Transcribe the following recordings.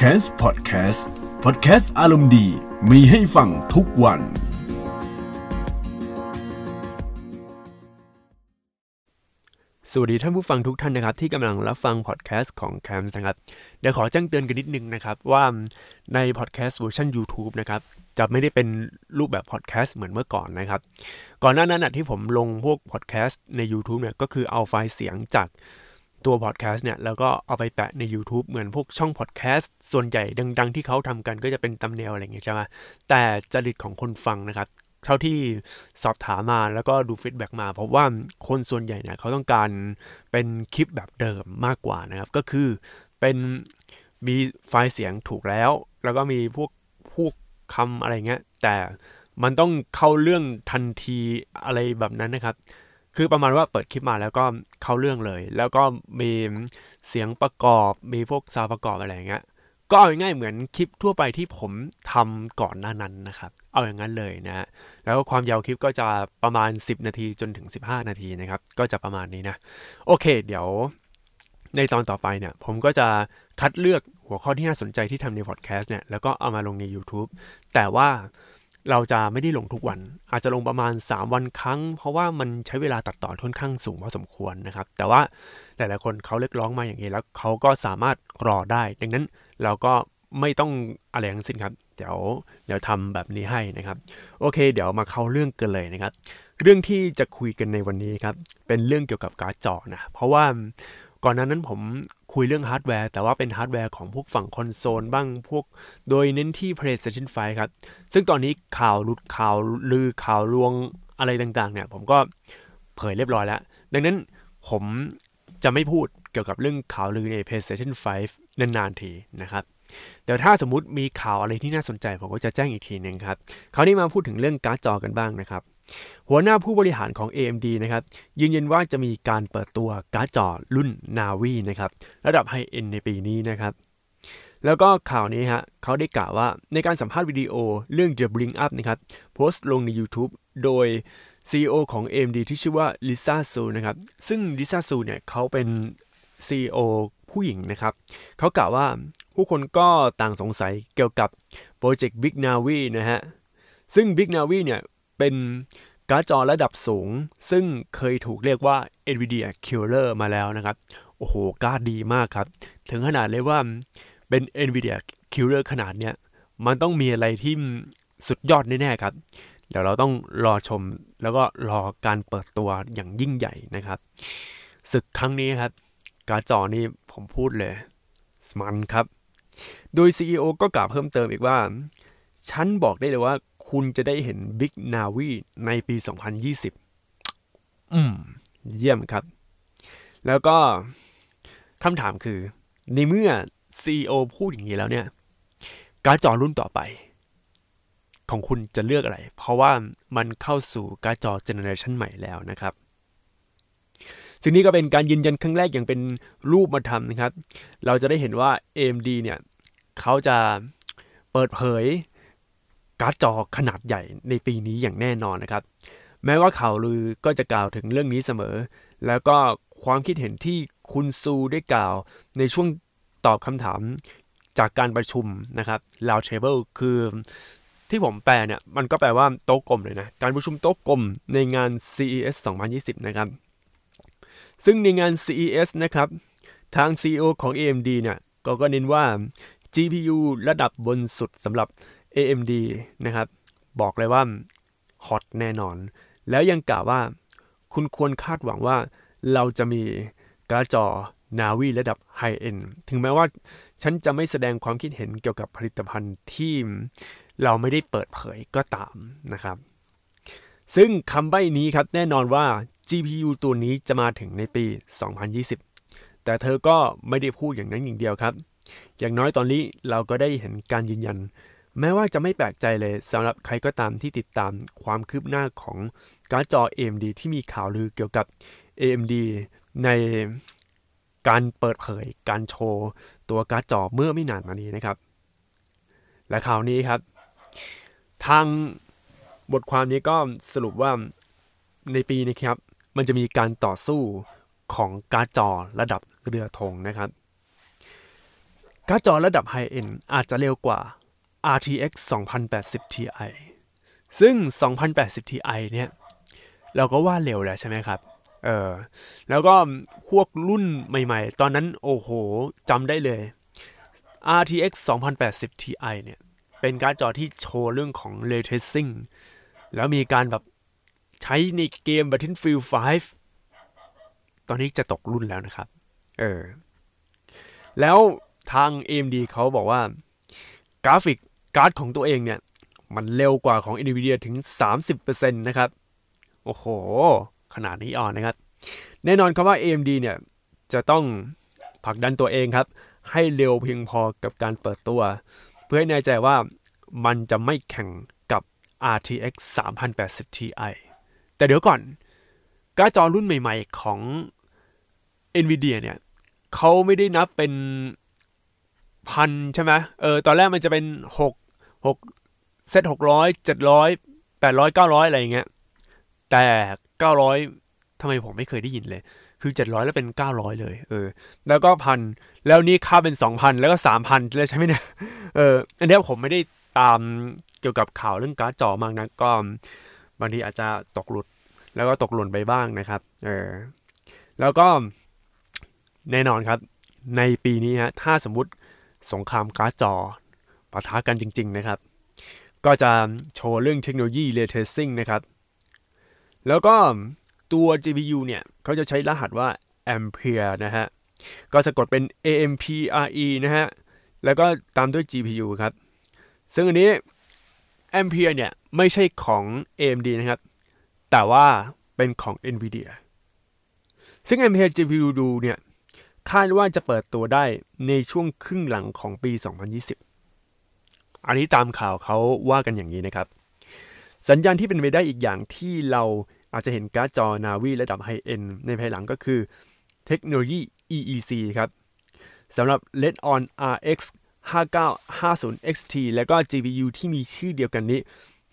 c a s Podcast Podcast อารมณ์ดีมีให้ฟังทุกวัน สวัสดีท่านผู้ฟังทุกท่านนะครับ ที่กำลังรับฟังพอดแคสต์ของ c a m s นะครับ เดี๋ยวขอแจ้งเตือนกันนิดนึงนะครับว่าในพอดแคสต์เวอร์ชัน YouTube นะครับจะไม่ได้เป็นรูปแบบพอดแคสต์เหมือนเมื่อก่อนนะครับ ก่อนหน้านั้นที่ผมลงพวกพอดแคสต์ใน YouTube เนี่ยก็คือเอาไฟล์เสียงจาก ตัวพอดแคสต์เนี่ยแล้วก็เอาไปแปะใน YouTube เหมือนพวกช่องพอดแคสต์ส่วนใหญ่ดัง ๆ ที่เขาทำกันก็จะเป็นทำแนวอะไรอย่างเงี้ยใช่ไหมแต่จริตของคนฟังนะครับ เท่าที่สอบถามมาแล้วก็ดู feedback มาพบว่าคนส่วนใหญ่เนี่ยเขาต้องการเป็นคลิปแบบเดิมมากกว่านะครับ ก็คือเป็นมีไฟล์เสียงถูกแล้ว แล้วก็มีพวกพวกคำอะไรเงี้ยแต่มันต้องเข้าเรื่องทันทีอะไรแบบนั้นนะครับ คือประมาณว่าเปิดคลิปมาแล้วก็เข้าเรื่องเลย แล้วก็มีเสียงประกอบ มีพวกซาวประกอบอะไรอย่างเงี้ย ก็เอาง่ายเหมือนคลิปทั่วไปที่ผมทำก่อนหน้านั้นนะครับ เอาอย่างนั้นเลยนะ แล้วความยาวคลิปก็จะประมาณ 10 นาทีจนถึง 15 นาทีนะครับ ก็จะประมาณนี้นะ โอเค เดี๋ยวในตอนต่อไปเนี่ย ผมก็จะคัดเลือกหัวข้อที่น่าสนใจที่ทำในพอดแคสต์เนี่ย แล้วก็เอามาลงใน YouTube แต่ว่า เราจะไม่ได้ลงทุกวัน อาจจะลงประมาณ 3 วันครั้ง เพราะว่ามันใช้เวลาตัดต่อค่อนข้างสูงพอสมควรนะครับ แต่ว่าหลายๆคนเขาเรียกร้องมาอย่างนี้แล้วเขาก็สามารถรอได้ ดังนั้นเราก็ไม่ต้องอะไรทั้งสิ้นครับ เดี๋ยวเดี๋ยวทำแบบนี้ให้นะครับ โอเค เดี๋ยวมาเข้าเรื่องกันเลยนะครับ เรื่องที่จะคุยกันในวันนี้ครับ เป็นเรื่องเกี่ยวกับการ์ดจอนะ เพราะว่า ก่อนหน้านั้นผมคุยเรื่องฮาร์ดแวร์ แต่ว่าเป็นฮาร์ดแวร์ของพวกฝั่งคอนโซลบ้างพวก โดยเน้นที่ PlayStation 5 ครับ ซึ่งตอนนี้ข่าวหลุดข่าวลือข่าวลวงอะไรต่างๆ เนี่ย ผมก็เผยเรียบร้อยแล้ว ดังนั้นผมจะไม่พูดเกี่ยวกับเรื่องข่าวลือใน PlayStation 5 นานๆทีนะครับ เดี๋ยวถ้าสมมุติมีข่าวอะไรที่น่าสนใจผมก็จะแจ้งอีกทีหนึ่งครับคราวนี้มาพูดถึงเรื่องการ์ดจอกันบ้างนะครับ หัวหน้าผู้บริหารของ AMD นะครับยืนยันว่าจะมีการเปิดตัวการ์ดจอรุ่น Navi นะครับระดับ high-end ในปีนี้นะครับแล้วก็ข่าวนี้ฮะเขาได้กล่าวว่าในการสัมภาษณ์วิดีโอเรื่อง The Bring Up นะครับโพสต์ลงใน YouTube โดย CEO ของ AMD ที่ชื่อว่าลิซ่าซูนะครับซึ่งลิซ่าซูเนี่ยเขาเป็น CEO ผู้หญิงนะครับเขากล่าวว่า ผู้คนก็ต่างสงสัยเกี่ยวกับโปรเจกต์ Big Navi นะฮะ ซึ่ง Big Navi เนี่ย เป็นการ์ดจอระดับสูง ซึ่งเคยถูกเรียกว่า NVIDIA Killer มาแล้วนะครับ โอ้โห การ์ดดีมากครับ ถึงขนาดเลยว่าเป็น NVIDIA Killer ขนาดเนี้ย มันต้องมีอะไรที่สุดยอดแน่ๆครับ เดี๋ยวเราต้องรอชมแล้วก็รอการเปิดตัวอย่างยิ่งใหญ่นะครับศึกครั้งนี้ครับ การ์ดจอนี้ผมพูดเลยมันครับ โดย CEO ก็กล่าวเพิ่มเติมอีกว่า ฉันบอกได้เลยว่า คุณจะได้เห็น Big Navi ในปี 2020 อืม เยี่ยมครับ แล้วก็คำถามคือ ในเมื่อ CEO พูดอย่างนี้แล้วเนี่ย การ์ดจอรุ่นต่อไป ของคุณจะเลือกอะไร เพราะว่ามันเข้าสู่การ์ดจอเจเนอเรชันใหม่แล้วนะครับ ซึ่งนี้ก็เป็นการยืนยันครั้งแรกอย่างเป็นรูปธรรมนะครับ เราจะได้เห็นว่า AMD เนี่ยเขาจะเปิดเผยการ์ดจอขนาดใหญ่ในปีนี้อย่างแน่นอนนะครับ แม้ว่าข่าวลือก็จะกล่าวถึงเรื่องนี้เสมอ แล้วก็ความคิดเห็นที่คุณซูได้กล่าวในช่วงตอบคำถามจากการประชุมนะครับ round table คือที่ผมแปลเนี่ย มันก็แปลว่าโต๊ะกลมเลยนะ การประชุมโต๊ะกลมในงาน CES 2020 นะครับ ซึ่งในงาน CES นะครับ ทาง CEO ของ AMD เนี่ยก็ก็เน้นว่า GPU ระดับบนสุดสำหรับ AMD นะครับ บอกเลยว่าฮอตแน่นอน แล้วยังกล่าวว่า คุณควรคาดหวังว่าเราจะมีการ์ดจอ Navi ระดับไฮเอ็นถึงแม้ว่าฉันจะไม่แสดงความคิดเห็นเกี่ยวกับผลิตภัณฑ์ที่เราไม่ได้เปิดเผยก็ตามนะครับ ซึ่งคำใบ้นี้ครับแน่นอนว่า GPU ตัวนี้จะมาถึงในปี 2020 แต่เธอก็ไม่ได้พูดอย่างนั้นอย่างเดียวครับ อย่างน้อยตอนนี้เราก็ได้เห็นการยืนยัน แม้ว่าจะไม่แปลกใจเลยสำหรับใครก็ตามที่ติดตามความคืบหน้าของการ์ดจอ AMD ที่มีข่าวลือเกี่ยวกับ AMD ในการเปิดเผยการโชว์ ตัวการ์ดจอเมื่อไม่นานมานี้นะครับ และข่าวนี้ครับ ทางบทความนี้ก็สรุปว่าในปีนี้ครับ มันจะมีการต่อสู้ของการ์ดจอระดับเรือธงนะครับ การ์ดจอระดับ high-end อาจจะเร็วกว่า RTX 2080 Ti ซึ่ง 2080 Ti เนี่ย เราก็ว่าเร็วแล้วใช่ไหมครับ เออ แล้วก็พวกรุ่นใหม่ๆ ตอนนั้นโอ้โหจำได้เลย RTX 2080 Ti เนี่ย เป็นการ์ดจอที่โชว์เรื่องของ Ray Tracing แล้วมีการแบบ ใช้ในเกม Battlefield 5 ตอนนี้จะตกรุ่นแล้วนะครับ เออ แล้วทาง AMD เขาบอกว่ากราฟิกการ์ดของตัวเองเนี่ย มันเร็วกว่าของ NVIDIA ถึง 30%นะครับ โอ้โห ขนาดนี้อ่อนนะครับ แน่นอนครับว่า AMD เนี่ยจะต้องผลักดันตัวเองครับ ให้เร็วเพียงพอกับการเปิดตัว เพื่อให้แน่ใจว่ามันจะไม่แข่งกับ RTX 3080 Ti แต่เดี๋ยวก่อนการ์ดจอรุ่นใหม่ ๆ ของ NVIDIA เนี่ยเขาไม่ได้นับเป็นพันใช่ไหมเออตอนแรกมันจะเป็นหกหกเซตหกร้อยเจ็ดร้อยแปดร้อยเก้าร้อยอะไรอย่างเงี้ยแต่เก้าร้อยทำไมผมไม่เคยได้ยินเลย คือเจ็ดร้อยแล้วเป็นเก้าร้อยเลย เออ แล้วก็พันแล้วนี่ค่าเป็นสองพันแล้วก็สามพันเลยใช่ไหมเนี่ยเอออันนี้ผมไม่ได้ตามเกี่ยวกับข่าวเรื่องการ์ดจอมากนะก็ บางทีอาจจะตกหลุด แล้วก็ตกหล่นไปบ้างนะครับ เออ แล้วก็แน่นอนครับ ในปีนี้ฮะ ถ้าสมมุติสงครามการ์ดจอปะทะกันจริง ๆ นะครับ ก็จะโชว์เรื่องเทคโนโลยี Ray Tracing นะครับ แล้วก็ตัว GPU เนี่ยเขาจะใช้รหัสว่า Ampere นะฮะ ก็สะกดเป็น AMPRE นะฮะ แล้วก็ตามด้วย GPU ครับ ซึ่งอันนี้ Ampere เนี่ย ไม่ใช่ของ AMD นะครับ แต่ว่าเป็นของ NVIDIA ซึ่ง Ampere GPU ดูเนี่ยคาดว่าจะเปิดตัวได้ในช่วงครึ่งหลังของปี 2020 อันนี้ตามข่าวเขาว่ากันอย่างนี้นะครับ สัญญาณที่เป็นไปได้อีกอย่างที่เราอาจจะเห็นการ์ดจอนาวีระดับไฮเอ็นในภายหลังก็คือเทคโนโลยี EEC ครับสำหรับ Radeon RX 5950 XT และก็ GPU ที่มีชื่อเดียวกันนี้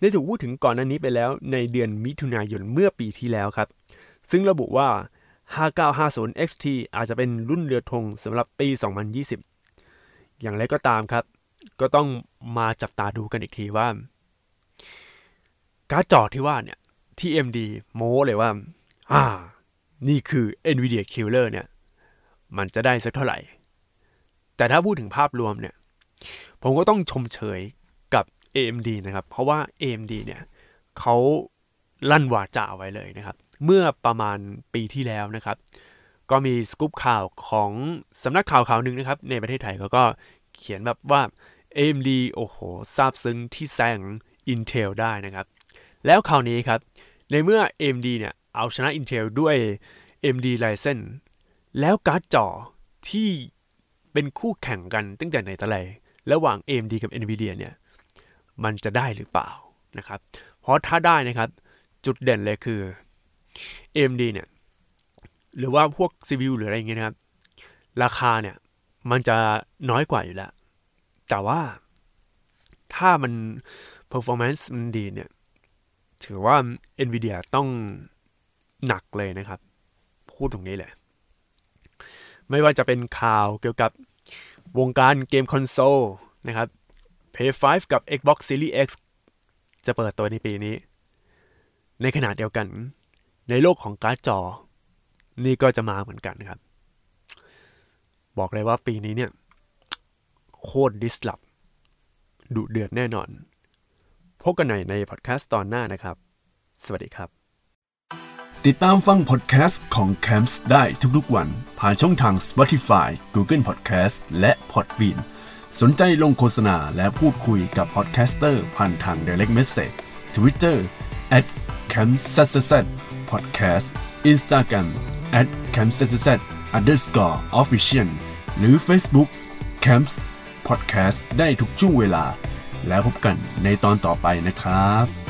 ได้ถูกพูดถึงก่อนหน้านี้ไปแล้วในเดือนมิถุนายนเมื่อปีที่แล้วครับ ซึ่งระบุว่า 5950 XT อาจจะเป็นรุ่นเรือธงสำหรับปี 2020 อย่างไรก็ตามครับ ก็ต้องมาจับตาดูกันอีกทีว่า การ์ดจอที่ว่าเนี่ย ที่ AMD โม้เลยว่า อ่า นี่คือ NVIDIA Killer เนี่ย มันจะได้สักเท่าไหร่ แต่ถ้าพูดถึงภาพรวมเนี่ย ผมก็ต้องชมเชย AMD นะครับ เพราะว่า AMD เนี่ยเขาลั่นวาจาไว้เลยนะครับ เมื่อประมาณปีที่แล้วนะครับ ก็มีสกู๊ปข่าวของสำนักข่าวข่าวหนึ่งนะครับ ในประเทศไทยเขาก็เขียนแบบว่า AMD โอ้โหซาบซึ้งที่แซง Intel ได้นะครับ แล้วคราวนี้ครับ ในเมื่อ AMD เนี่ยเอาชนะ Intel ด้วย AMD Ryzen แล้วการ์ดจอที่เป็นคู่แข่งกันตั้งแต่ไหนแต่ไรระหว่าง AMD กับ NVIDIA เนี่ย มันจะได้หรือเปล่านะครับ เพราะถ้าได้นะครับจุดเด่นเลยคือ AMD เนี่ยหรือว่าพวก CPU หรืออะไรอย่างเงี้ยนะครับ ราคาเนี่ยมันจะน้อยกว่าอยู่แล้ว แต่ว่าถ้ามัน performance มันดีเนี่ย ถือว่า NVIDIA ต้องหนักเลยนะครับ พูดตรงนี้แหละไม่ว่าจะเป็นข่าวเกี่ยวกับวงการเกมคอนโซลนะครับ PS5 กับ Xbox Series X จะเปิดตัวในปีนี้ ในขณะเดียวกัน ในโลกของการ์ดจอ นี่ก็จะมาเหมือนกันครับ บอกเลยว่าปีนี้เนี่ย โคตรดิสลอฟดุเดือดแน่นอน พบกันใหม่ในพอดแคสต์ตอนหน้านะครับ สวัสดีครับ ติดตามฟังพอดแคสต์ของ Camps ได้ทุกๆวัน ผ่านช่องทาง Spotify, Google Podcast และ Podbean สนใจลงโฆษณาและพูดคุยกับ podcaster ผ่านทาง Direct Message Twitter at c a m s s s podcast Instagram at c a m s s s underscore official หรือ Facebook Camps Podcast ได้ทุกช่วงเวลา แล้วพบกันในตอนต่อไปนะครับ